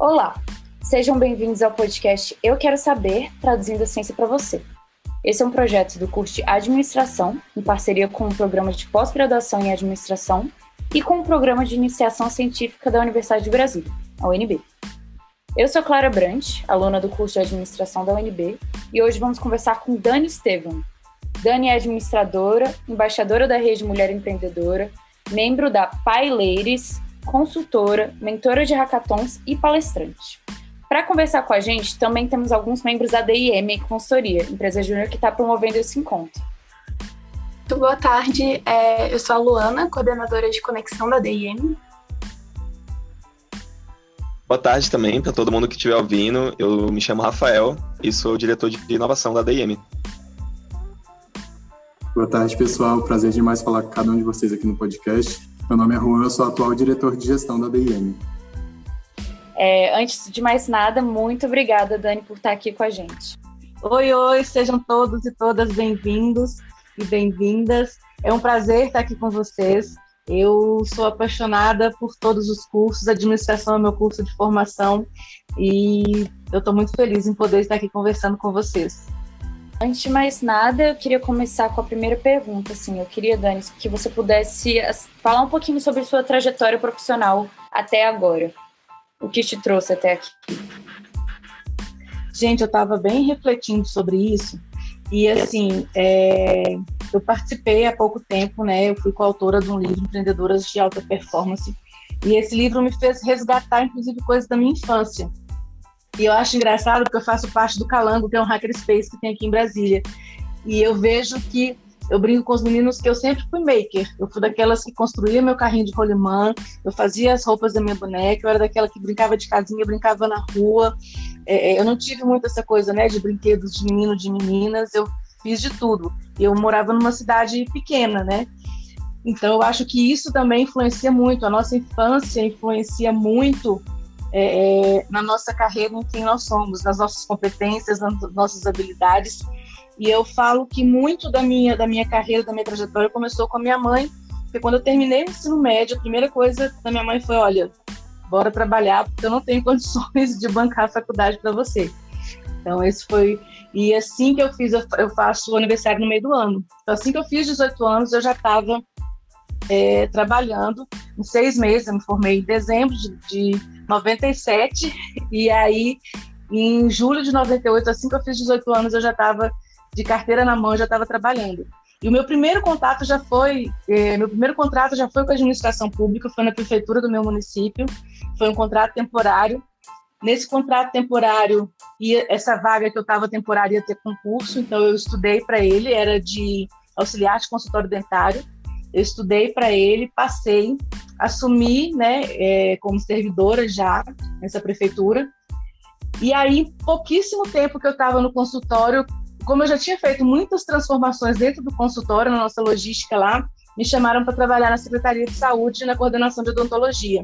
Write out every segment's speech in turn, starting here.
Olá, sejam bem-vindos ao podcast Eu Quero Saber, traduzindo a ciência para você. Esse é um projeto do curso de Administração, em parceria com o programa de pós-graduação em Administração e com o programa de iniciação científica da Universidade de Brasília, a UNB. Eu sou Clara Brandt, aluna do curso de Administração da UNB, e hoje vamos conversar com Dani Estevam. Dani é administradora, embaixadora da Rede Mulher Empreendedora, membro da Pai Ladies, consultora, mentora de hackathons e palestrante. Para conversar com a gente, também temos alguns membros da DIM Consultoria, empresa júnior que está promovendo esse encontro. Muito boa tarde, é, eu sou a Luana, coordenadora de conexão da DIM. Boa tarde também para todo mundo que estiver ouvindo. Eu me chamo Rafael e sou diretor de inovação da DIM. Boa tarde, pessoal. Prazer demais falar com cada um de vocês aqui no podcast. Meu nome é Juan, eu sou atual diretor de gestão da DIM. É, antes de mais nada, muito obrigada, Dani, por estar aqui com a gente. Oi, oi, sejam todos e todas bem-vindos e bem-vindas. É um prazer estar aqui com vocês. Eu sou apaixonada por todos os cursos, administração é meu curso de formação e eu estou muito feliz em poder estar aqui conversando com vocês. Antes de mais nada, eu queria começar com a primeira pergunta. Assim, eu queria, Dani, que você pudesse falar um pouquinho sobre sua trajetória profissional até agora. O que te trouxe até aqui? Gente, eu estava bem refletindo sobre isso. E, assim, é, eu participei há pouco tempo, né? Eu fui coautora de um livro, Empreendedoras de Alta Performance. E esse livro me fez resgatar, inclusive, coisas da minha infância. E eu acho engraçado porque eu faço parte do Calango, que é um hackerspace que tem aqui em Brasília. E eu vejo que eu brinco com os meninos que eu sempre fui maker. Eu fui daquelas que construía meu carrinho de rolimã, eu fazia as roupas da minha boneca, eu era daquela que brincava de casinha, brincava na rua. É, é, eu não tive muito essa coisa, né, de brinquedos de menino, de meninas. Eu fiz de tudo. Eu morava numa cidade pequena, né? Então eu acho que isso também influencia muito. A nossa infância influencia muito é, é, na nossa carreira em quem nós somos, nas nossas competências, nas nossas habilidades. E eu falo que muito da minha, da minha carreira, da minha trajetória começou com a minha mãe, porque quando eu terminei o ensino médio, a primeira coisa da minha mãe foi: olha, bora trabalhar, porque eu não tenho condições de bancar a faculdade para você. Então, esse foi. E assim que eu fiz, eu faço o aniversário no meio do ano. Então, assim que eu fiz 18 anos, eu já estava é, trabalhando. Em seis meses, eu me formei em dezembro de, de 97, e aí em julho de 98, assim que eu fiz 18 anos, eu já estava de carteira na mão, já estava trabalhando. E o meu primeiro contato já foi, eh, meu primeiro contrato já foi com a administração pública, foi na prefeitura do meu município, foi um contrato temporário. Nesse contrato temporário, e essa vaga que eu estava temporária ia ter concurso, então eu estudei para ele, era de auxiliar de consultório dentário. Eu estudei para ele, passei, assumi, né, é, como servidora já nessa prefeitura. E aí, pouquíssimo tempo que eu estava no consultório, como eu já tinha feito muitas transformações dentro do consultório, na nossa logística lá, me chamaram para trabalhar na Secretaria de Saúde na coordenação de odontologia.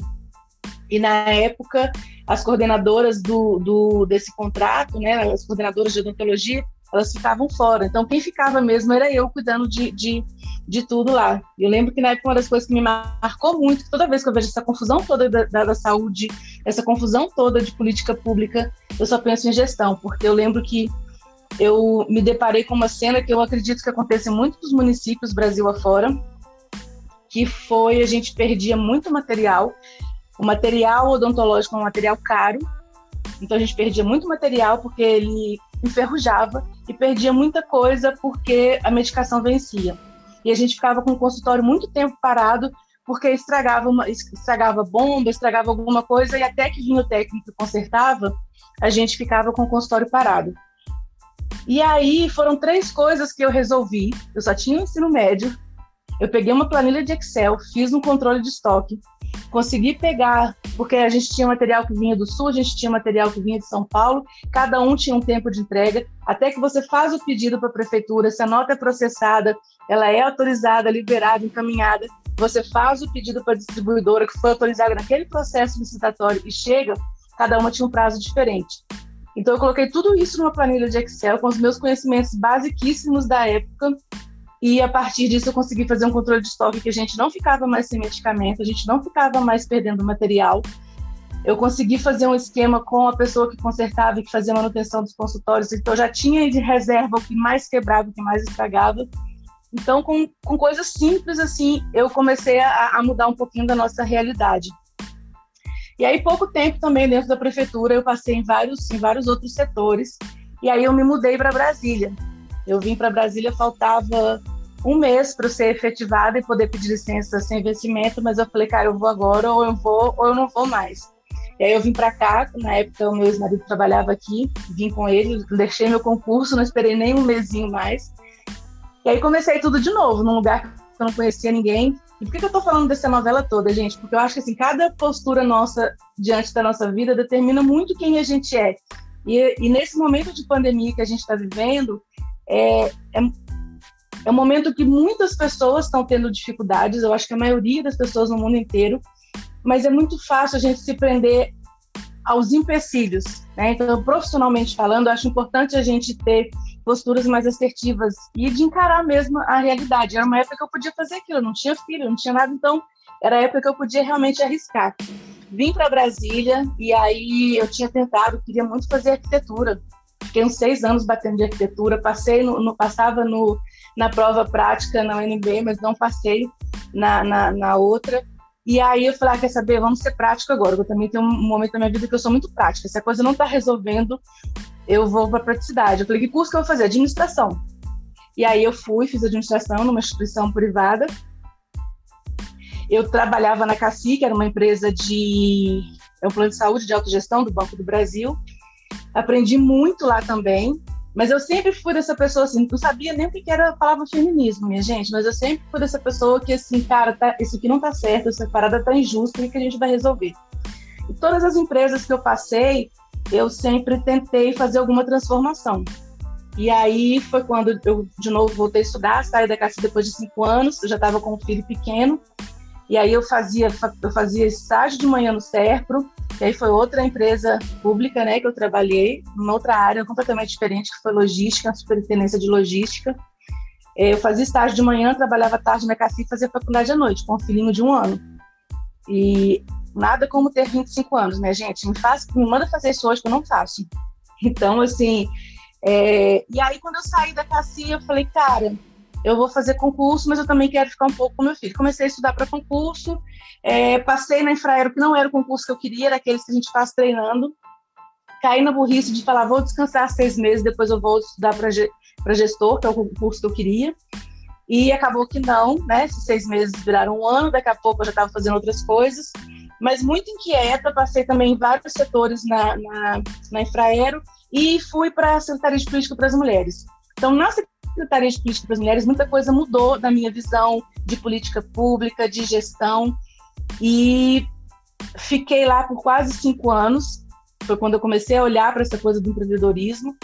E na época, as coordenadoras do, do, desse contrato, né, as coordenadoras de odontologia, elas ficavam fora. Então, quem ficava mesmo era eu cuidando de, de, de tudo lá. Eu lembro que na época uma das coisas que me marcou muito, que toda vez que eu vejo essa confusão toda da, da, da saúde, essa confusão toda de política pública, eu só penso em gestão, porque eu lembro que eu me deparei com uma cena que eu acredito que acontece em muitos municípios Brasil afora, que foi a gente perdia muito material. O material odontológico é um material caro, então a gente perdia muito material porque ele enferrujava e perdia muita coisa porque a medicação vencia. E a gente ficava com o consultório muito tempo parado porque estragava, uma, estragava bomba, estragava alguma coisa e até que vinha o técnico consertava, a gente ficava com o consultório parado. E aí foram três coisas que eu resolvi. Eu só tinha o ensino médio. Eu peguei uma planilha de Excel, fiz um controle de estoque, consegui pegar, porque a gente tinha material que vinha do Sul, a gente tinha material que vinha de São Paulo, cada um tinha um tempo de entrega, até que você faz o pedido para a prefeitura, se a nota é processada, ela é autorizada, liberada, encaminhada, você faz o pedido para a distribuidora que foi autorizada naquele processo licitatório e chega, cada uma tinha um prazo diferente. Então, eu coloquei tudo isso numa planilha de Excel com os meus conhecimentos basiquíssimos da época. E a partir disso, eu consegui fazer um controle de estoque que a gente não ficava mais sem medicamento, a gente não ficava mais perdendo material. eu consegui fazer um esquema com a pessoa que consertava e que fazia manutenção dos consultórios, então eu já tinha de reserva o que mais quebrava, o que mais estragava. Então, com, com coisas simples assim, eu comecei a, a mudar um pouquinho da nossa realidade. E aí, pouco tempo também dentro da prefeitura, eu passei em vários, em vários outros setores. E aí, eu me mudei para Brasília. Eu vim para Brasília, faltava um mês para ser efetivada e poder pedir licença sem vencimento, mas eu falei, cara, eu vou agora, ou eu vou, ou eu não vou mais. E aí eu vim para cá, na época o meu ex-marido trabalhava aqui, vim com ele, deixei meu concurso, não esperei nem um mesinho mais. E aí comecei tudo de novo, num lugar que eu não conhecia ninguém. E por que, eu tô falando dessa novela toda, gente? Porque eu acho que assim, cada postura nossa diante da nossa vida determina muito quem a gente é. E, e nesse momento de pandemia que a gente está vivendo, é, é, é um momento que muitas pessoas estão tendo dificuldades, eu acho que a maioria das pessoas no mundo inteiro, mas é muito fácil a gente se prender aos empecilhos. Né? Então, profissionalmente falando, acho importante a gente ter posturas mais assertivas e de encarar mesmo a realidade. Era uma época que eu podia fazer aquilo, eu não tinha filho, não tinha nada, então era a época que eu podia realmente arriscar. Vim para Brasília e aí eu tinha tentado, queria muito fazer arquitetura. Fiquei uns seis anos batendo de arquitetura, passei no, no passava no, na prova prática na UNB, mas não passei na, na, na outra. E aí eu falei, ah, quer saber, vamos ser prático agora. Eu também tenho um momento da minha vida que eu sou muito prática. Se a coisa não está resolvendo, eu vou para a praticidade. Eu falei, que curso que eu vou fazer? Administração. E aí eu fui, fiz administração numa instituição privada. Eu trabalhava na CACI, que era uma empresa de... É um plano de saúde de autogestão do Banco do Brasil. Aprendi muito lá também. Mas eu sempre fui dessa pessoa assim, não sabia nem o que era a palavra feminismo, minha gente, mas eu sempre fui dessa pessoa que assim, cara, tá, isso aqui não tá certo, essa parada tá injusta, o que a gente vai resolver? E todas as empresas que eu passei, eu sempre tentei fazer alguma transformação. E aí foi quando eu, de novo, voltei a estudar, saí da casa depois de cinco anos, eu já estava com um filho pequeno, e aí eu fazia, eu fazia estágio de manhã no Serpro, e aí foi outra empresa pública, né, que eu trabalhei, numa outra área completamente diferente, que foi logística, superintendência de logística. É, eu fazia estágio de manhã, trabalhava tarde na CACI e fazia faculdade à noite, com um filhinho de um ano. E nada como ter 25 anos, né, gente? Me, faz, me manda fazer isso hoje que eu não faço. Então, assim, é... e aí quando eu saí da CACI, eu falei, cara, eu vou fazer concurso, mas eu também quero ficar um pouco com meu filho. Comecei a estudar para concurso, é, passei na Infraero, que não era o concurso que eu queria, era aqueles que a gente faz treinando. Caí na burrice de falar, vou descansar seis meses, depois eu vou estudar para gestor, que é o concurso que eu queria. E acabou que não, né? Esses seis meses viraram um ano, daqui a pouco eu já estava fazendo outras coisas. Mas muito inquieta, passei também em vários setores na, na, na Infraero e fui para a Secretaria de Política para as Mulheres. Então, na Secretaria de Política para as Mulheres, muita coisa mudou na minha visão de política pública, de gestão, e fiquei lá por quase cinco anos. Foi quando eu comecei a olhar para essa coisa do empreendedorismo.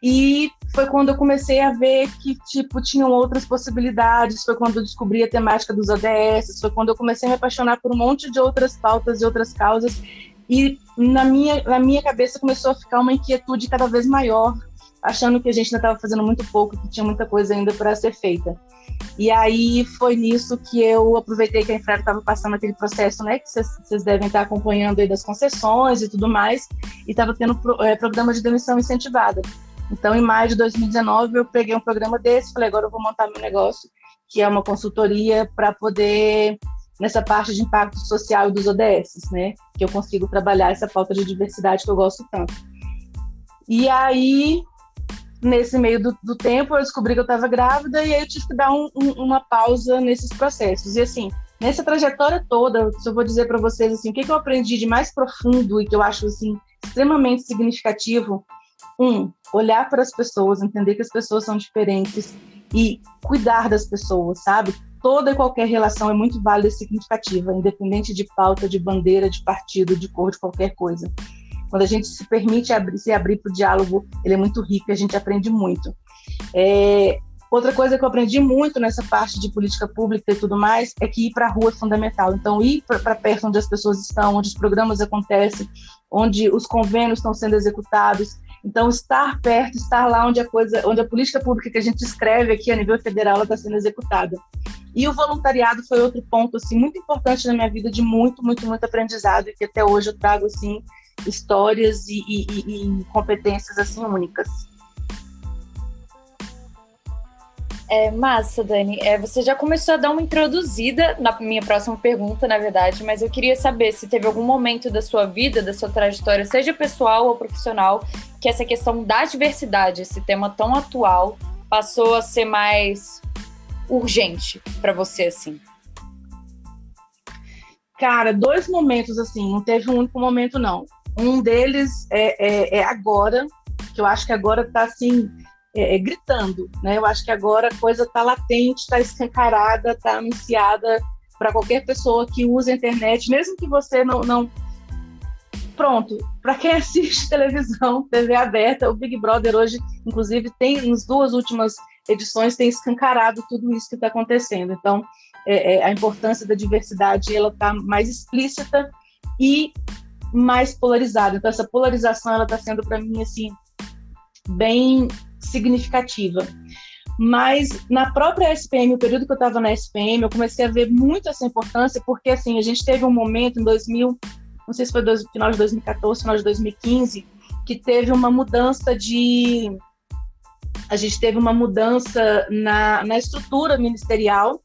E foi quando eu comecei a ver que tipo tinham outras possibilidades, foi quando eu descobri a temática dos ODS, foi quando eu comecei a me apaixonar por um monte de outras pautas e outras causas. E na minha na minha cabeça começou a ficar uma inquietude cada vez maior achando que a gente ainda estava fazendo muito pouco, que tinha muita coisa ainda para ser feita. E aí foi nisso que eu aproveitei que a Infraero estava passando aquele processo, né, que vocês devem estar acompanhando aí das concessões e tudo mais, e estava tendo pro, é, programa de demissão incentivada. Então, em maio de 2019, eu peguei um programa desse, falei, agora eu vou montar meu negócio, que é uma consultoria para poder nessa parte de impacto social dos ODS, né, que eu consigo trabalhar essa pauta de diversidade que eu gosto tanto. E aí nesse meio do, do, tempo eu descobri que eu estava grávida e aí eu tive que dar um, um, uma pausa nesses processos. E assim, nessa trajetória toda, eu vou dizer para vocês assim, o que, que eu aprendi de mais profundo e que eu acho assim extremamente significativo, um, olhar para as pessoas, entender que as pessoas são diferentes e cuidar das pessoas, sabe? Toda e qualquer relação é muito válida e significativa, independente de pauta, de bandeira, de partido, de cor, de qualquer coisa. Quando a gente se permite abrir, se abrir para o diálogo, ele é muito rico e a gente aprende muito. É, outra coisa que eu aprendi muito nessa parte de política pública e tudo mais é que ir para a rua é fundamental. Então, ir para perto onde as pessoas estão, onde os programas acontecem, onde os convênios estão sendo executados. Então, estar perto, estar lá onde a coisa, onde a política pública que a gente escreve aqui a nível federal está sendo executada. E o voluntariado foi outro ponto assim muito importante na minha vida de muito, muito, muito aprendizado e que até hoje eu trago assim histórias e, e, e competências assim únicas. É, massa, Dani. É, você já começou a dar uma introduzida na minha próxima pergunta, na verdade, mas eu queria saber se teve algum momento da sua vida, da sua trajetória, seja pessoal ou profissional, que essa questão da diversidade, esse tema tão atual, passou a ser mais urgente para você, assim. Cara, dois momentos, assim, não teve um único momento, não. Um deles é, é, é agora, que eu acho que agora está assim é, é, gritando, né? Eu acho que agora a coisa está latente, está escancarada, está anunciada para qualquer pessoa que usa a internet, mesmo que você não, não... pronto. Para quem assiste televisão, TV aberta, o Big Brother hoje, inclusive, tem nas duas últimas edições tem escancarado tudo isso que está acontecendo. Então, é, é, a importância da diversidade ela está mais explícita e mais polarizada. Então, essa polarização ela está sendo para mim assim bem significativa. Mas na própria SPM, o período que eu estava na SPM, eu comecei a ver muito essa importância, porque assim, a gente teve um momento em 2000, não sei se foi dois, final de 2014, final de 2015, que teve uma mudança de. A gente teve uma mudança na, na estrutura ministerial,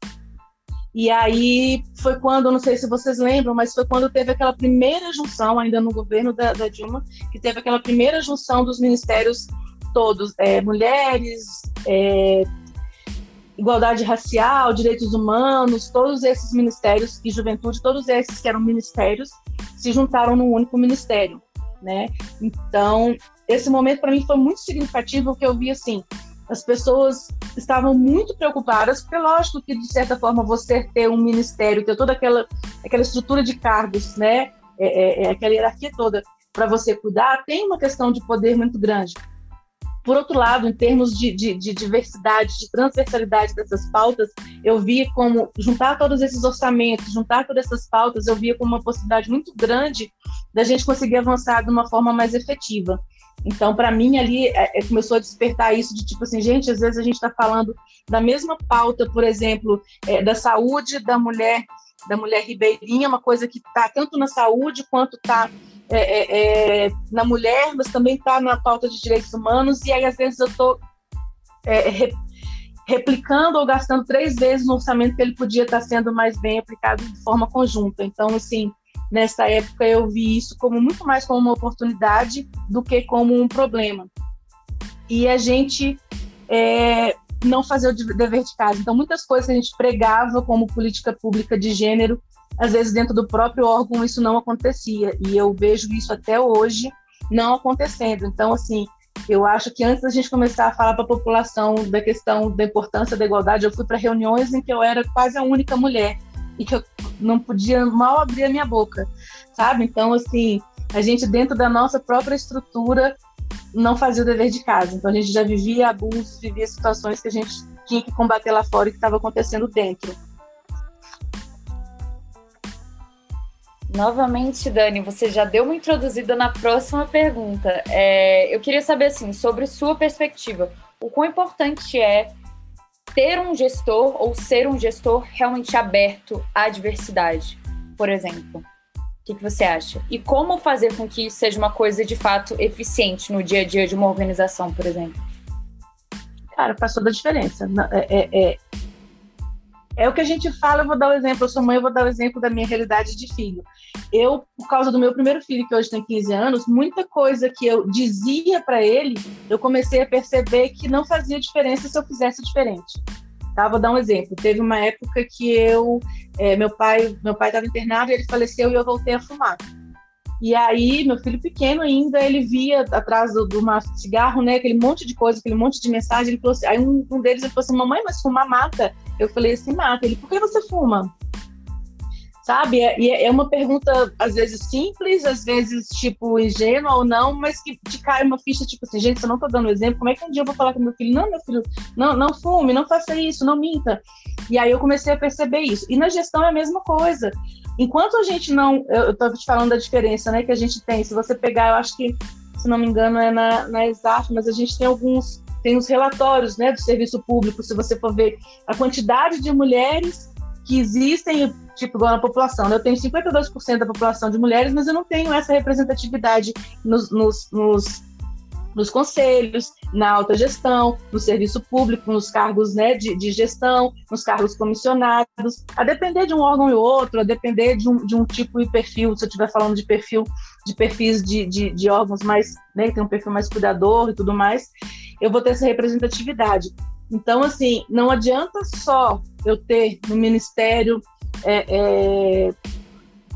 e aí foi quando, não sei se vocês lembram, mas foi quando teve aquela primeira junção, ainda no governo da, da Dilma, que teve aquela primeira junção dos ministérios todos, é, mulheres, é, igualdade racial, direitos humanos, todos esses ministérios e juventude, todos esses que eram ministérios, se juntaram num único ministério, né? Então, esse momento para mim foi muito significativo, porque eu vi assim, as pessoas estavam muito preocupadas, porque lógico que de certa forma você ter um ministério, ter toda aquela aquela estrutura de cargos, né? É, é, é aquela hierarquia toda para você cuidar, tem uma questão de poder muito grande. Por outro lado, em termos de, de, de, diversidade, de transversalidade dessas pautas, eu via como juntar todos esses orçamentos, juntar todas essas pautas, eu via como uma possibilidade muito grande da gente conseguir avançar de uma forma mais efetiva. Então, para mim, ali é, é, começou a despertar isso de tipo assim, gente, às vezes a gente está falando da mesma pauta, por exemplo, é, da saúde da mulher, da mulher ribeirinha, uma coisa que está tanto na saúde quanto está é, é, é, na mulher, mas também está na pauta de direitos humanos, e aí às vezes eu estou re, replicando ou gastando três vezes no orçamento que ele podia estar tá sendo mais bem aplicado de forma conjunta. Então, assim, nessa época eu vi isso como muito mais como uma oportunidade do que como um problema. E a gente é, não fazer o dever de casa. Então, muitas coisas que a gente pregava como política pública de gênero às vezes dentro do próprio órgão isso não acontecia e eu vejo isso até hoje não acontecendo. Então, assim, eu acho que antes da gente começar a falar para a população da questão da importância da igualdade, eu fui para reuniões em que eu era quase a única mulher e que eu não podia mal abrir a minha boca, sabe? Então, assim, a gente dentro da nossa própria estrutura não fazia o dever de casa. Então, a gente já vivia abusos, vivia situações que a gente tinha que combater lá fora e que estava acontecendo dentro. Novamente, Dani, você já deu uma introduzida na próxima pergunta. É, eu queria saber, assim, sobre sua perspectiva, o quão importante é ter um gestor ou ser um gestor realmente aberto à diversidade, por exemplo. O que, que você acha? E como fazer com que isso seja uma coisa de fato eficiente no dia a dia de uma organização, por exemplo? Cara, faz toda a diferença. É, é, é é o que a gente fala, eu vou dar o um exemplo, eu sou mãe, eu vou dar o um exemplo da minha realidade de filho. Eu, por causa do meu primeiro filho, que hoje tem 15 anos, muita coisa que eu dizia para ele, eu comecei a perceber que não fazia diferença se eu fizesse diferente. Tá? Vou dar um exemplo. Teve uma época que eu, é, meu pai, meu pai estava internado, ele faleceu e eu voltei a fumar. E aí, meu filho pequeno ainda, ele via atrás do, do maço de cigarro, né, aquele monte de coisa, aquele monte de mensagem. Ele falou assim, aí um, um deles ele falou assim: Mamãe, mas fumar mata? Eu falei assim: mata. Ele, por que você fuma? Sabe? É, e é, é uma pergunta, às vezes simples, às vezes, tipo, ingênua ou não, mas que te cai uma ficha, tipo assim, gente, se eu não tô dando exemplo, como é que um dia eu vou falar com meu filho? Não, meu filho, não, não fume, não faça isso, não minta. E aí eu comecei a perceber isso. E na gestão é a mesma coisa. Enquanto a gente não. Eu estou te falando da diferença né, que a gente tem. Se você pegar, eu acho que, se não me engano, é na, na Exaf, mas a gente tem alguns tem os relatórios né, do serviço público, se você for ver a quantidade de mulheres que existem, tipo, igual na população. Né? Eu tenho 52% da população de mulheres, mas eu não tenho essa representatividade nos, nos, nos nos conselhos, na alta gestão, no serviço público, nos cargos né, de, de, gestão, nos cargos comissionados, a depender de um órgão e outro, a depender de um, de um tipo e perfil, se eu estiver falando de perfil, de perfis de, de, de órgãos mais, né, que tem um perfil mais cuidador e tudo mais, eu vou ter essa representatividade. Então, assim, não adianta só eu ter no Ministério é, é,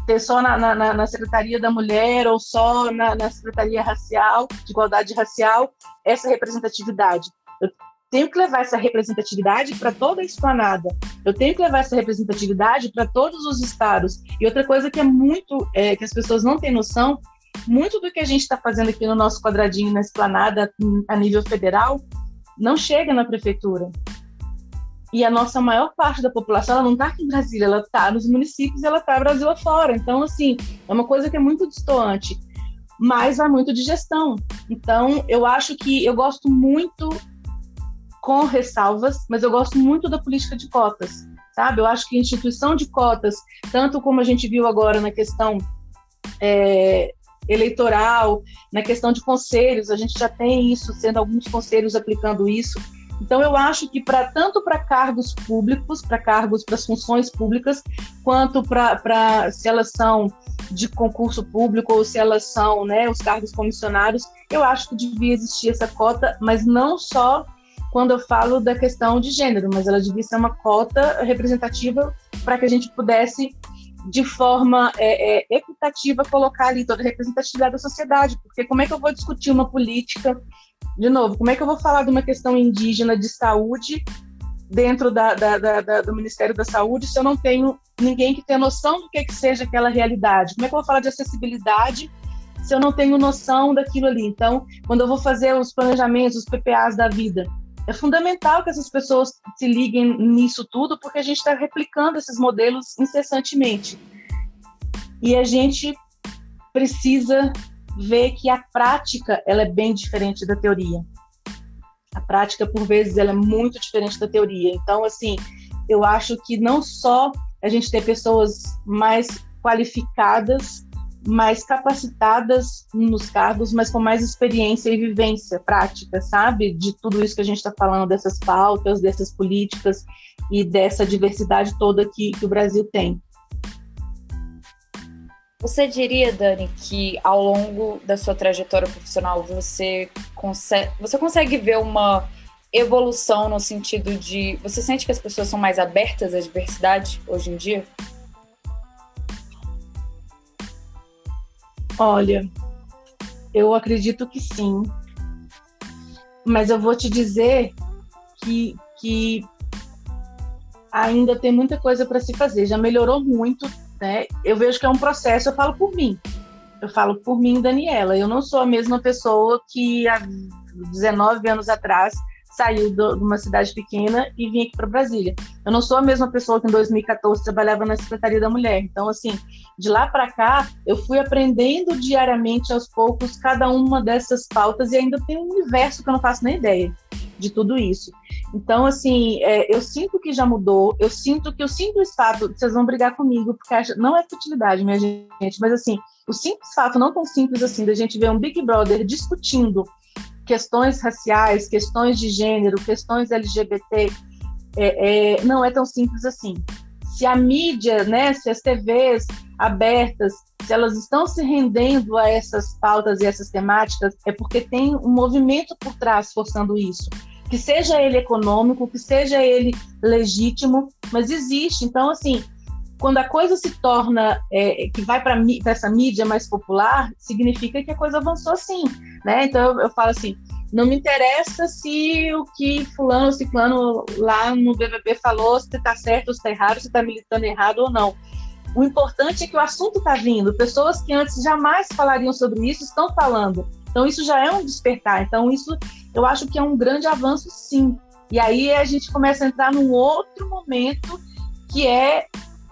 ter só na, na, na, Secretaria da Mulher ou só na, na Secretaria Racial, de Igualdade Racial, essa representatividade. Eu tenho que levar essa representatividade para toda a esplanada. Eu tenho que levar essa representatividade para todos os estados. E outra coisa que é muito, é, que as pessoas não têm noção, muito do que a gente está fazendo aqui no nosso quadradinho na esplanada a nível federal não chega na prefeitura. E a nossa maior parte da população ela não está aqui em Brasília, ela está nos municípios, ela está Brasil afora. Então, assim, é uma coisa que é muito distante, mas vai muito de gestão. Então, eu acho que eu gosto muito, com ressalvas, mas eu gosto muito da política de cotas, sabe? Eu acho que a instituição de cotas, tanto como a gente viu agora na questão é, eleitoral, na questão de conselhos, a gente já tem isso, sendo alguns conselhos aplicando isso então, eu acho que para tanto para cargos públicos, para cargos, para as funções públicas, quanto para se elas são de concurso público ou se elas são né, os cargos comissionados, eu acho que devia existir essa cota, mas não só quando eu falo da questão de gênero, mas ela devia ser uma cota representativa para que a gente pudesse, de forma é, é, equitativa, colocar ali toda a representatividade da sociedade, porque como é que eu vou discutir uma política de novo, como é que eu vou falar de uma questão indígena de saúde dentro da, da, da, do Ministério da Saúde se eu não tenho ninguém que tenha noção do que, que seja aquela realidade? Como é que eu vou falar de acessibilidade se eu não tenho noção daquilo ali? Então, quando eu vou fazer os planejamentos, os PPAs da vida, é fundamental que essas pessoas se liguem nisso tudo, porque a gente está replicando esses modelos incessantemente. E a gente precisa vê que a prática ela é bem diferente da teoria. A prática, por vezes, ela é muito diferente da teoria. Então, assim, eu acho que não só a gente ter pessoas mais qualificadas, mais capacitadas nos cargos, mas com mais experiência e vivência prática, sabe? De tudo isso que a gente está falando, dessas pautas, dessas políticas e dessa diversidade toda que, que o Brasil tem. Você diria, Dani, que ao longo da sua trajetória profissional você consegue, você consegue ver uma evolução no sentido de. Você sente que as pessoas são mais abertas à diversidade hoje em dia? Olha, eu acredito que sim. Mas eu vou te dizer que, que ainda tem muita coisa para se fazer. Já melhorou muito né? Eu vejo que é um processo, eu falo por mim. Eu falo por mim, Daniela. Eu não sou a mesma pessoa que há 19 anos atrás saiu do, de uma cidade pequena e vim aqui para Brasília. Eu não sou a mesma pessoa que em 2014 trabalhava na Secretaria da Mulher. Então, assim, de lá para cá, eu fui aprendendo diariamente, aos poucos, cada uma dessas pautas e ainda tem um universo que eu não faço nem ideia de tudo isso. Então, assim, é, eu sinto que já mudou, eu sinto que o simples fato, vocês vão brigar comigo, porque não é futilidade, minha gente, mas assim, o simples fato, não tão simples assim, da gente ver um Big Brother discutindo questões raciais, questões de gênero, questões LGBT, é, é, não é tão simples assim. Se a mídia, né, se as TVs abertas, se elas estão se rendendo a essas pautas e essas temáticas, é porque tem um movimento por trás forçando isso que seja ele econômico, que seja ele legítimo, mas existe. Então, assim, quando a coisa se torna, é, que vai para essa mídia mais popular, significa que a coisa avançou sim, né? Então, eu, eu falo assim, não me interessa se o que fulano, ciclano lá no BBB falou, se está certo se está errado, se está militando errado ou não. O importante é que o assunto está vindo. Pessoas que antes jamais falariam sobre isso estão falando. Então, isso já é um despertar. Então, isso eu acho que é um grande avanço, sim. E aí a gente começa a entrar num outro momento que é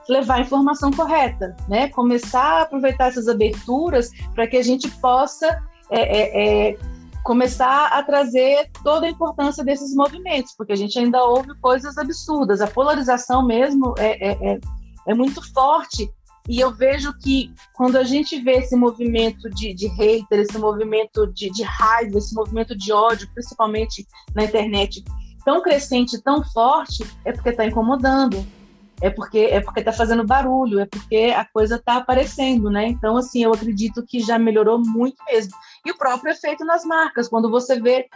levar a informação correta, né? Começar a aproveitar essas aberturas para que a gente possa é, é, é, começar a trazer toda a importância desses movimentos, porque a gente ainda ouve coisas absurdas. A polarização mesmo é, é, é, é muito forte. E eu vejo que quando a gente vê esse movimento de, de hater, esse movimento de, de raiva, esse movimento de ódio, principalmente na internet, tão crescente, tão forte, é porque está incomodando é porque é porque está fazendo barulho, é porque a coisa está aparecendo, né? Então, assim, eu acredito que já melhorou muito mesmo. E o próprio efeito nas marcas, quando você vê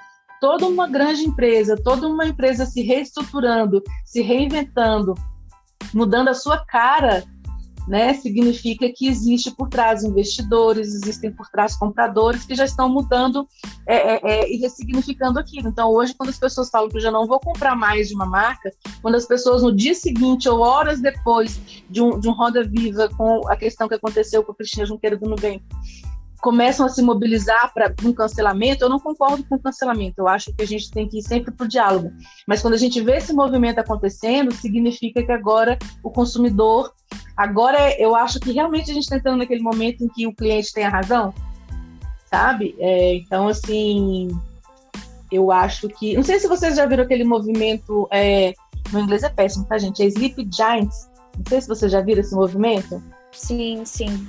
toda uma grande empresa, toda uma empresa se reestruturando, se reinventando, mudando a sua cara, né, significa que existe por trás investidores, existem por trás compradores que já estão mudando é, é, é, e ressignificando aquilo. Então, hoje, quando as pessoas falam que eu já não vou comprar mais de uma marca, quando as pessoas no dia seguinte ou horas depois de um, de um Roda Viva com a questão que aconteceu com a Cristina Junqueira do Nubank, começam a se mobilizar para um cancelamento, eu não concordo com o cancelamento. Eu acho que a gente tem que ir sempre para o diálogo. Mas quando a gente vê esse movimento acontecendo, significa que agora o consumidor. Agora eu acho que realmente a gente está entrando naquele momento em que o cliente tem a razão, sabe? É, então, assim, eu acho que. Não sei se vocês já viram aquele movimento. É, inglês é péssimo, tá, gente? É Sleep Giants. Não sei se vocês já viram esse movimento. Sim, sim.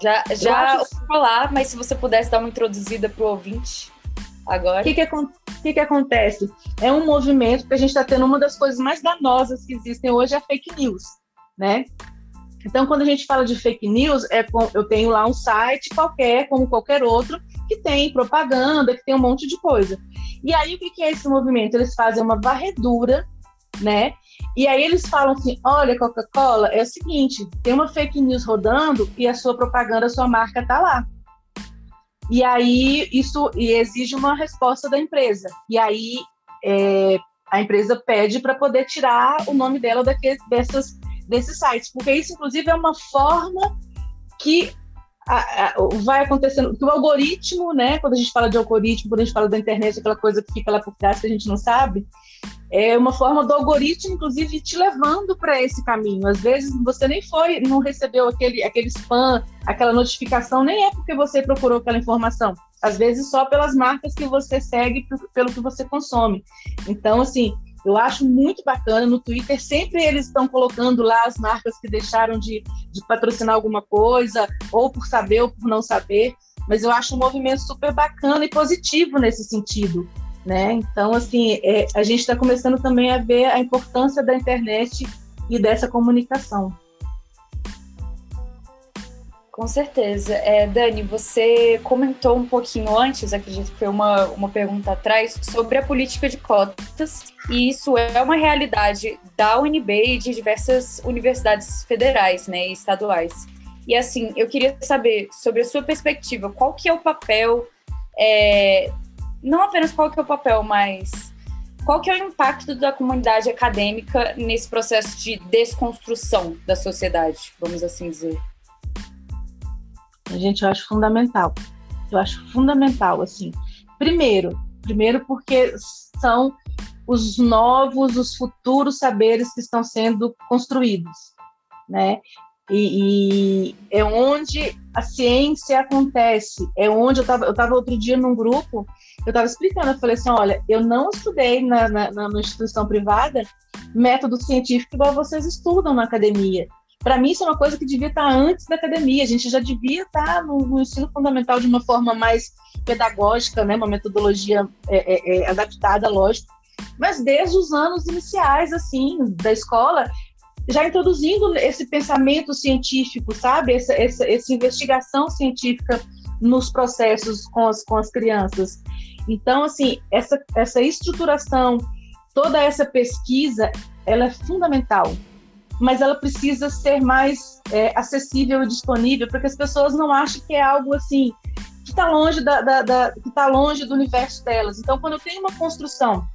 Já, já ouvi falar, mas se você pudesse dar uma introduzida para o ouvinte agora. O que, que, que, que, acontece? É um movimento que a gente está tendo uma das coisas mais danosas que existem hoje é a fake news, né? Então, quando a gente fala de fake news, é com, eu tenho lá um site qualquer, como qualquer outro, que tem propaganda, que tem um monte de coisa. E aí, o que, que é esse movimento? Eles fazem uma varredura, né? E aí eles falam assim: olha, Coca-Cola, é o seguinte, tem uma fake news rodando e a sua propaganda, a sua marca está lá. E aí isso e exige uma resposta da empresa. E aí é, a empresa pede para poder tirar o nome dela daqueles, dessas, desses sites, porque isso, inclusive, é uma forma que a, a, vai acontecendo, que o algoritmo, né, quando a gente fala de algoritmo, quando a gente fala da internet, aquela coisa que fica lá por trás que a gente não sabe, é uma forma do algoritmo, inclusive, te levando para esse caminho. Às vezes você nem foi, não recebeu aquele, aquele spam, aquela notificação, nem é porque você procurou aquela informação. Às vezes só pelas marcas que você segue, pelo que você consome. Então, assim, eu acho muito bacana no Twitter, sempre eles estão colocando lá as marcas que deixaram de, de patrocinar alguma coisa, ou por saber ou por não saber, mas eu acho um movimento super bacana e positivo nesse sentido. Né? Então, assim, é, a gente está começando também a ver a importância da internet e dessa comunicação. Com certeza. É, Dani, você comentou um pouquinho antes, acredito que foi uma, uma pergunta atrás, sobre a política de cotas, e isso é uma realidade da UNB e de diversas universidades federais né, e estaduais. E assim, eu queria saber sobre a sua perspectiva, qual que é o papel, é, não apenas qual que é o papel, mas qual que é o impacto da comunidade acadêmica nesse processo de desconstrução da sociedade, vamos assim dizer? Gente, eu acho fundamental. Eu acho fundamental, assim. Primeiro, primeiro porque são os novos, os futuros saberes que estão sendo construídos, né? E, e é onde a ciência acontece, é onde eu estava eu tava outro dia num grupo, eu estava explicando, eu falei assim, olha, eu não estudei na, na, na instituição privada método científico igual vocês estudam na academia. Para mim, isso é uma coisa que devia estar antes da academia. A gente já devia estar no, no ensino fundamental de uma forma mais pedagógica, né? uma metodologia é, é, é, adaptada, lógico. Mas desde os anos iniciais, assim, da escola, já introduzindo esse pensamento científico, sabe? Essa, essa, essa investigação científica nos processos com as, com as crianças. Então, assim, essa, essa estruturação, toda essa pesquisa, ela é fundamental mas ela precisa ser mais é, acessível e disponível para que as pessoas não achem que é algo assim que está longe da, da, da que está longe do universo delas. Então, quando eu tenho uma construção,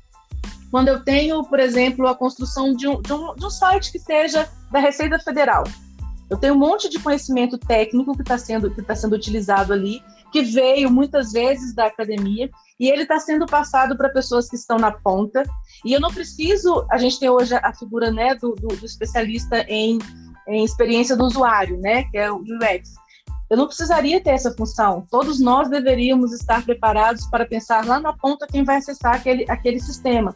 quando eu tenho, por exemplo, a construção de um, de um, de um site que seja da Receita Federal, eu tenho um monte de conhecimento técnico que está sendo que está sendo utilizado ali, que veio muitas vezes da academia e ele está sendo passado para pessoas que estão na ponta. E eu não preciso. A gente tem hoje a figura né, do, do, do especialista em, em experiência do usuário, né, que é o UX. eu não precisaria ter essa função. Todos nós deveríamos estar preparados para pensar lá na ponta quem vai acessar aquele, aquele sistema.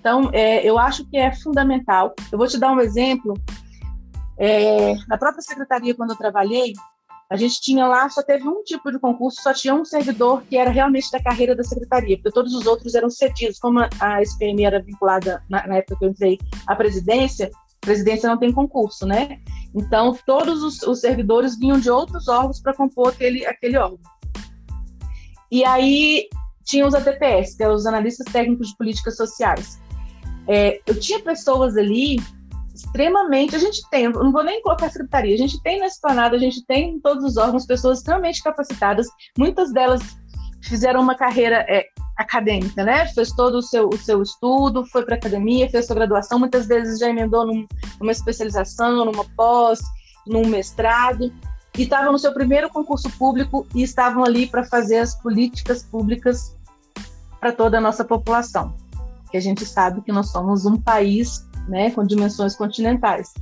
Então, é, eu acho que é fundamental. Eu vou te dar um exemplo. É, na própria secretaria, quando eu trabalhei, a gente tinha lá, só teve um tipo de concurso, só tinha um servidor que era realmente da carreira da secretaria, porque todos os outros eram cedidos. Como a SPM era vinculada, na, na época que eu entrei, à presidência, presidência não tem concurso, né? Então, todos os, os servidores vinham de outros órgãos para compor aquele, aquele órgão. E aí, tinha os ATPS, que são os Analistas Técnicos de Políticas Sociais. É, eu tinha pessoas ali extremamente. A gente tem, não vou nem colocar a secretaria, a gente tem na esplanada, a gente tem em todos os órgãos pessoas extremamente capacitadas, muitas delas fizeram uma carreira é, acadêmica, né? Fez todo o seu, o seu estudo, foi para academia, fez sua graduação, muitas vezes já emendou num, numa especialização, numa pós, num mestrado, e estavam no seu primeiro concurso público e estavam ali para fazer as políticas públicas para toda a nossa população. Que a gente sabe que nós somos um país né, com dimensões continentais.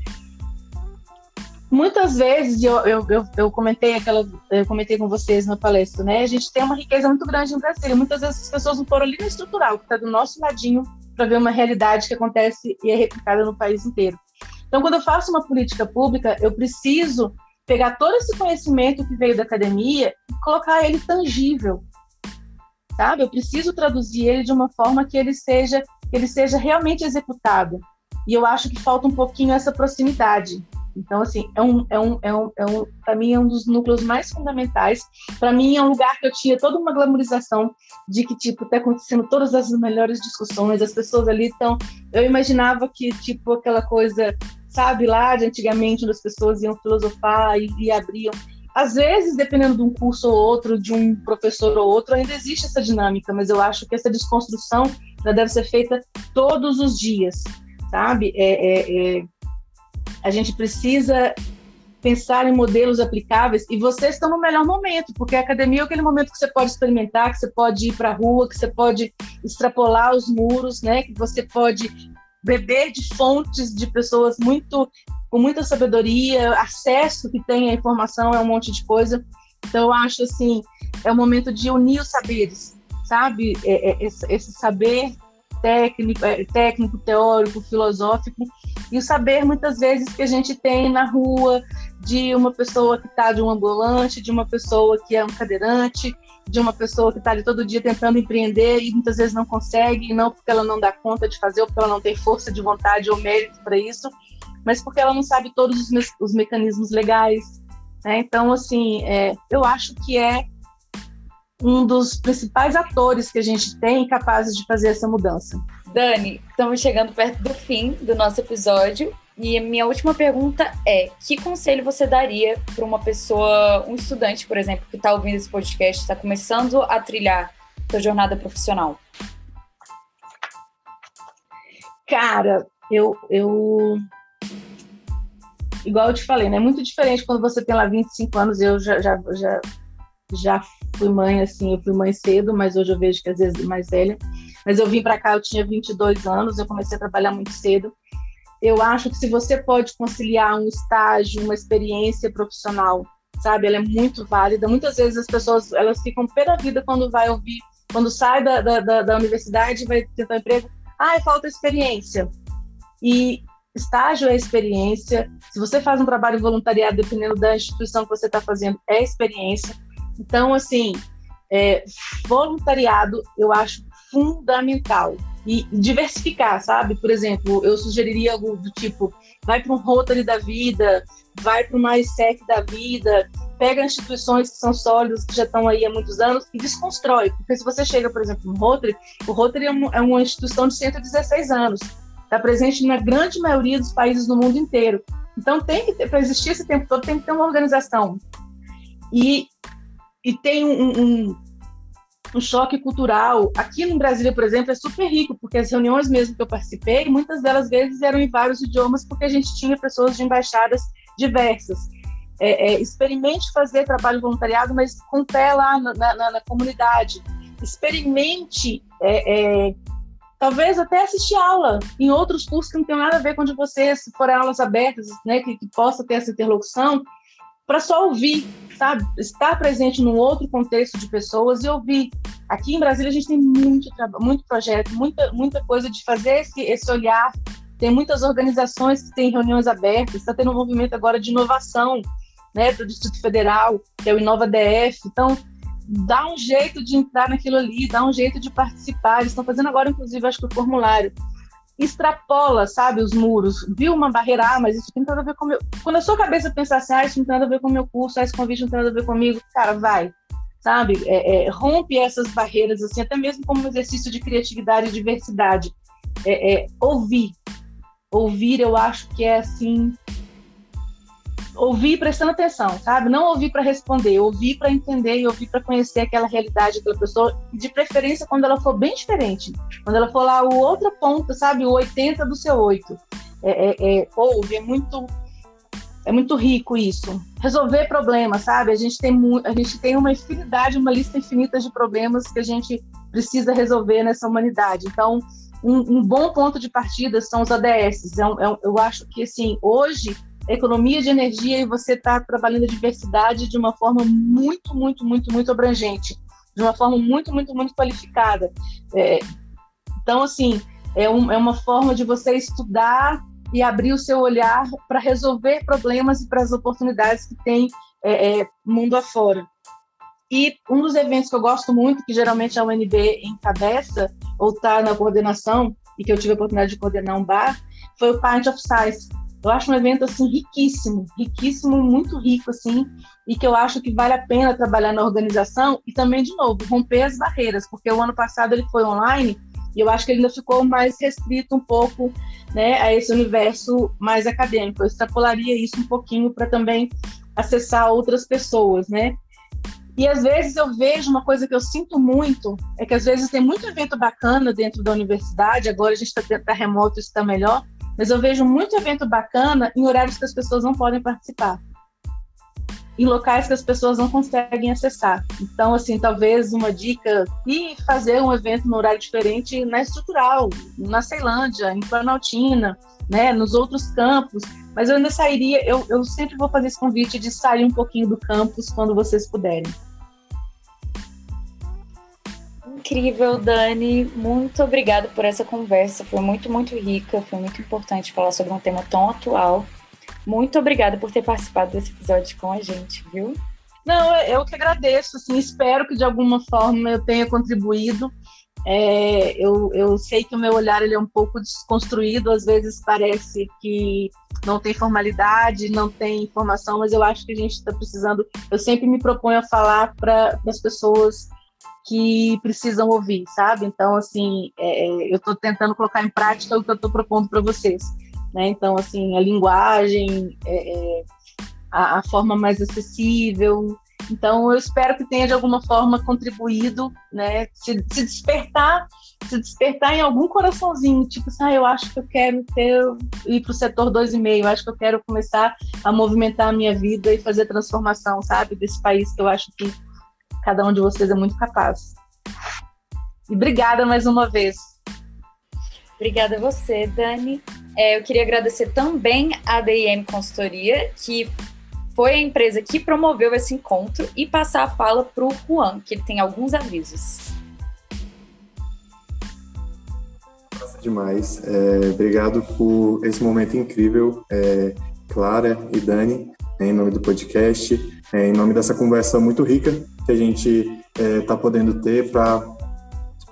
Muitas vezes, eu, eu, eu, eu, comentei aquela, eu comentei com vocês na palestra, né, a gente tem uma riqueza muito grande em Brasília. Muitas vezes as pessoas não foram ali no estrutural, que está do nosso ladinho, para ver uma realidade que acontece e é replicada no país inteiro. Então, quando eu faço uma política pública, eu preciso pegar todo esse conhecimento que veio da academia e colocar ele tangível, sabe? Eu preciso traduzir ele de uma forma que ele seja, ele seja realmente executado. E eu acho que falta um pouquinho essa proximidade. Então, assim, é um, é um, é um, é um para mim é um dos núcleos mais fundamentais. Para mim é um lugar que eu tinha toda uma glamorização de que tipo tá acontecendo todas as melhores discussões, as pessoas ali estão. Eu imaginava que tipo aquela coisa, sabe, lá de antigamente, onde as pessoas iam filosofar e, e abriam. Às vezes, dependendo de um curso ou outro, de um professor ou outro, ainda existe essa dinâmica, mas eu acho que essa desconstrução deve ser feita todos os dias sabe? É, é, é, a gente precisa pensar em modelos aplicáveis e vocês estão no melhor momento, porque a academia é aquele momento que você pode experimentar, que você pode ir para a rua, que você pode extrapolar os muros, né? Que você pode beber de fontes de pessoas muito com muita sabedoria, acesso que tem à informação é um monte de coisa. Então eu acho assim é o momento de unir os saberes, sabe? É, é, esse, esse saber técnico, é, técnico, teórico, filosófico, e o saber muitas vezes que a gente tem na rua de uma pessoa que está de um ambulante, de uma pessoa que é um cadeirante, de uma pessoa que está todo dia tentando empreender e muitas vezes não consegue, não porque ela não dá conta de fazer, ou porque ela não tem força de vontade ou mérito para isso, mas porque ela não sabe todos os, me os mecanismos legais. Né? Então, assim, é, eu acho que é um dos principais atores que a gente tem capazes de fazer essa mudança. Dani, estamos chegando perto do fim do nosso episódio e a minha última pergunta é: que conselho você daria para uma pessoa, um estudante, por exemplo, que está ouvindo esse podcast, está começando a trilhar sua jornada profissional? Cara, eu, eu igual eu te falei, né? É muito diferente quando você tem lá 25 anos, eu já, já, já já fui mãe, assim, eu fui mãe cedo, mas hoje eu vejo que às vezes mais velha. Mas eu vim para cá, eu tinha 22 anos, eu comecei a trabalhar muito cedo. Eu acho que se você pode conciliar um estágio, uma experiência profissional, sabe, ela é muito válida. Muitas vezes as pessoas, elas ficam pé da vida quando vai ouvir, quando sai da, da, da universidade, vai tentar um emprego, ah, falta experiência. E estágio é experiência. Se você faz um trabalho voluntariado, dependendo da instituição que você está fazendo, é experiência. Então, assim, é, voluntariado eu acho fundamental. E diversificar, sabe? Por exemplo, eu sugeriria algo do tipo: vai para um Rotary da vida, vai para uma ISEC da vida, pega instituições que são sólidas, que já estão aí há muitos anos, e desconstrói. Porque se você chega, por exemplo, no Rotary, o Rotary é, é uma instituição de 116 anos, está presente na grande maioria dos países do mundo inteiro. Então, tem que para existir esse tempo todo, tem que ter uma organização. E e tem um, um, um, choque cultural. Aqui no Brasil, por exemplo, é super rico, porque as reuniões mesmo que eu participei, muitas delas vezes eram em vários idiomas, porque a gente tinha pessoas de embaixadas diversas. É, é, experimente fazer trabalho voluntariado, mas com pé lá na, na, na comunidade. Experimente, é, é, talvez até assistir aula em outros cursos que não tem nada a ver com de você, se forem aulas abertas, né, que, que possa ter essa interlocução, para só ouvir, sabe? Estar presente num outro contexto de pessoas e ouvir. Aqui em Brasília a gente tem muito muito projeto, muita, muita coisa de fazer esse, esse olhar. Tem muitas organizações que têm reuniões abertas, está tendo um movimento agora de inovação, né, do Distrito Federal, que é o Inova DF. Então, dá um jeito de entrar naquilo ali, dá um jeito de participar. Eles estão fazendo agora, inclusive, acho que o formulário. Extrapola, sabe, os muros. Viu uma barreira, ah, mas isso tem nada a ver com meu. Quando a sua cabeça pensa assim, ah, isso não tem nada a ver com meu curso, ah, esse convite não tem nada a ver comigo, cara, vai. Sabe? É, é, rompe essas barreiras, assim, até mesmo como um exercício de criatividade e diversidade. É, é ouvir. Ouvir, eu acho que é assim ouvir prestando atenção, sabe? Não ouvir para responder, ouvir para entender e ouvir para conhecer aquela realidade daquela pessoa, de preferência quando ela for bem diferente. Quando ela for lá o outra ponta, sabe? O 80 do seu 8. É, é, é, ouve, é muito é muito rico isso. Resolver problemas, sabe? A gente tem a gente tem uma infinidade, uma lista infinita de problemas que a gente precisa resolver nessa humanidade. Então, um, um bom ponto de partida são os ADS. É um, é um, eu acho que assim hoje economia de energia e você está trabalhando a diversidade de uma forma muito, muito, muito, muito abrangente, de uma forma muito, muito, muito qualificada. É, então, assim, é, um, é uma forma de você estudar e abrir o seu olhar para resolver problemas e para as oportunidades que tem é, é, mundo afora. E um dos eventos que eu gosto muito, que geralmente a UNB encabeça ou está na coordenação, e que eu tive a oportunidade de coordenar um bar, foi o Pint of Size, eu acho um evento assim riquíssimo, riquíssimo, muito rico assim, e que eu acho que vale a pena trabalhar na organização e também de novo romper as barreiras, porque o ano passado ele foi online e eu acho que ele ainda ficou mais restrito um pouco, né, a esse universo mais acadêmico. Eu extrapolaria isso um pouquinho para também acessar outras pessoas, né? E às vezes eu vejo uma coisa que eu sinto muito, é que às vezes tem muito evento bacana dentro da universidade, agora a gente está tá remoto, isso está melhor, mas eu vejo muito evento bacana em horários que as pessoas não podem participar. Em locais que as pessoas não conseguem acessar. Então, assim, talvez uma dica e fazer um evento no horário diferente na estrutural, na Ceilândia, em Planaltina, né, nos outros campos. Mas eu ainda sairia, eu, eu sempre vou fazer esse convite de sair um pouquinho do campus quando vocês puderem incrível, Dani. Muito obrigada por essa conversa. Foi muito, muito rica. Foi muito importante falar sobre um tema tão atual. Muito obrigada por ter participado desse episódio com a gente, viu? Não, eu que agradeço. Assim, espero que de alguma forma eu tenha contribuído. É, eu, eu sei que o meu olhar ele é um pouco desconstruído, às vezes parece que não tem formalidade, não tem informação, mas eu acho que a gente está precisando. Eu sempre me proponho a falar para as pessoas que precisam ouvir, sabe? Então, assim, é, é eu estou tentando colocar em prática o que eu estou propondo para vocês. Né? Então, assim, a linguagem, é, é, a, a, forma mais acessível. Então, eu espero que tenha de alguma forma contribuído, né? Se, se despertar, se despertar em algum coraçãozinho, tipo assim, ah, eu acho que eu quero ter, ir para o setor 2,5, eu acho que eu quero começar a movimentar a minha vida e fazer transformação, sabe? Desse país que eu acho que Cada um de vocês é muito capaz. E obrigada mais uma vez. Obrigada a você, Dani. É, eu queria agradecer também a DIM Consultoria, que foi a empresa que promoveu esse encontro, e passar a fala para o Juan, que ele tem alguns avisos. Nossa, demais. É, obrigado por esse momento incrível, é, Clara e Dani, em nome do podcast, em nome dessa conversa muito rica que a gente está é, podendo ter para,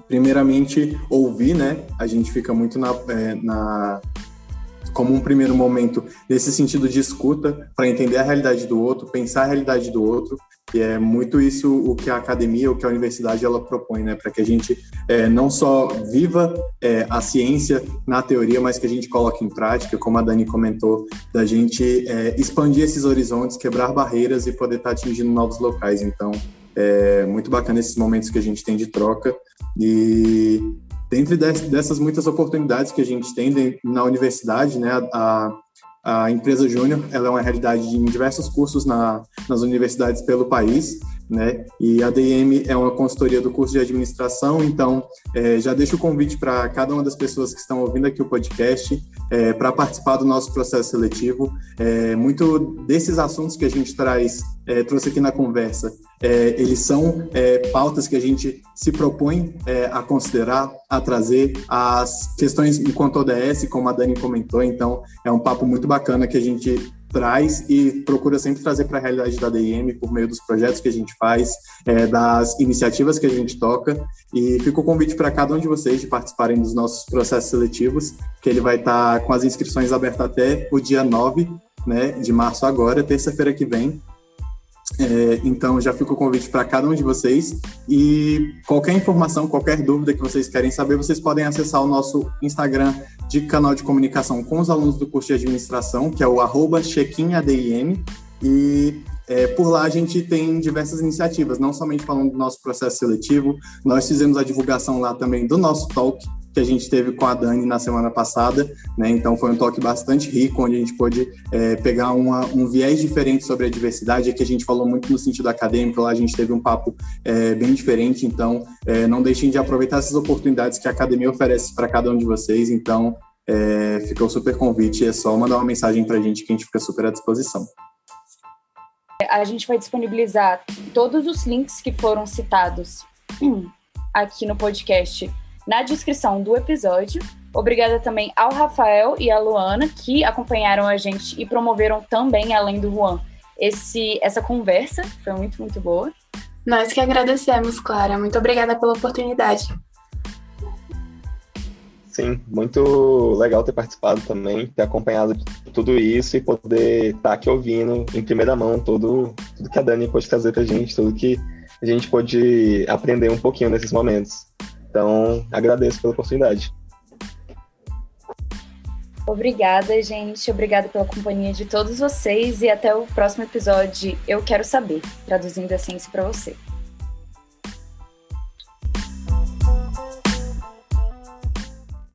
primeiramente, ouvir, né? A gente fica muito na, é, na como um primeiro momento nesse sentido de escuta para entender a realidade do outro, pensar a realidade do outro e é muito isso o que a academia, o que a universidade ela propõe, né, para que a gente é, não só viva é, a ciência na teoria, mas que a gente coloque em prática, como a Dani comentou, da gente é, expandir esses horizontes, quebrar barreiras e poder estar tá atingindo novos locais. Então, é muito bacana esses momentos que a gente tem de troca e dentre dessas muitas oportunidades que a gente tem na universidade, né, a, a empresa Júnior ela é uma realidade em diversos cursos na, nas universidades pelo país né? E a DM é uma consultoria do curso de administração, então é, já deixo o convite para cada uma das pessoas que estão ouvindo aqui o podcast é, para participar do nosso processo seletivo. É, muito desses assuntos que a gente traz, é, trouxe aqui na conversa, é, eles são é, pautas que a gente se propõe a considerar, a trazer as questões enquanto ODS, como a Dani comentou, então é um papo muito bacana que a gente traz e procura sempre trazer para a realidade da DM por meio dos projetos que a gente faz, é, das iniciativas que a gente toca. E fica o convite para cada um de vocês de participarem dos nossos processos seletivos, que ele vai estar tá com as inscrições abertas até o dia 9 né, de março agora, terça-feira que vem. É, então já fica o convite para cada um de vocês. E qualquer informação, qualquer dúvida que vocês querem saber, vocês podem acessar o nosso Instagram de canal de comunicação com os alunos do curso de administração, que é o arroba e é, por lá a gente tem diversas iniciativas, não somente falando do nosso processo seletivo, nós fizemos a divulgação lá também do nosso talk, que a gente teve com a Dani na semana passada, né? Então foi um talk bastante rico, onde a gente pôde é, pegar uma, um viés diferente sobre a diversidade. Aqui a gente falou muito no sentido acadêmico, lá a gente teve um papo é, bem diferente. Então é, não deixem de aproveitar essas oportunidades que a academia oferece para cada um de vocês. Então é, super convite, é só mandar uma mensagem para a gente que a gente fica super à disposição. A gente vai disponibilizar todos os links que foram citados aqui no podcast na descrição do episódio. Obrigada também ao Rafael e à Luana, que acompanharam a gente e promoveram também, além do Juan, esse, essa conversa. Foi muito, muito boa. Nós que agradecemos, Clara. Muito obrigada pela oportunidade. Sim, muito legal ter participado também, ter acompanhado tudo isso e poder estar aqui ouvindo em primeira mão tudo, tudo que a Dani pôde trazer pra gente, tudo que a gente pôde aprender um pouquinho nesses momentos. Então, agradeço pela oportunidade. Obrigada, gente. Obrigada pela companhia de todos vocês e até o próximo episódio. Eu quero saber, traduzindo a ciência para você.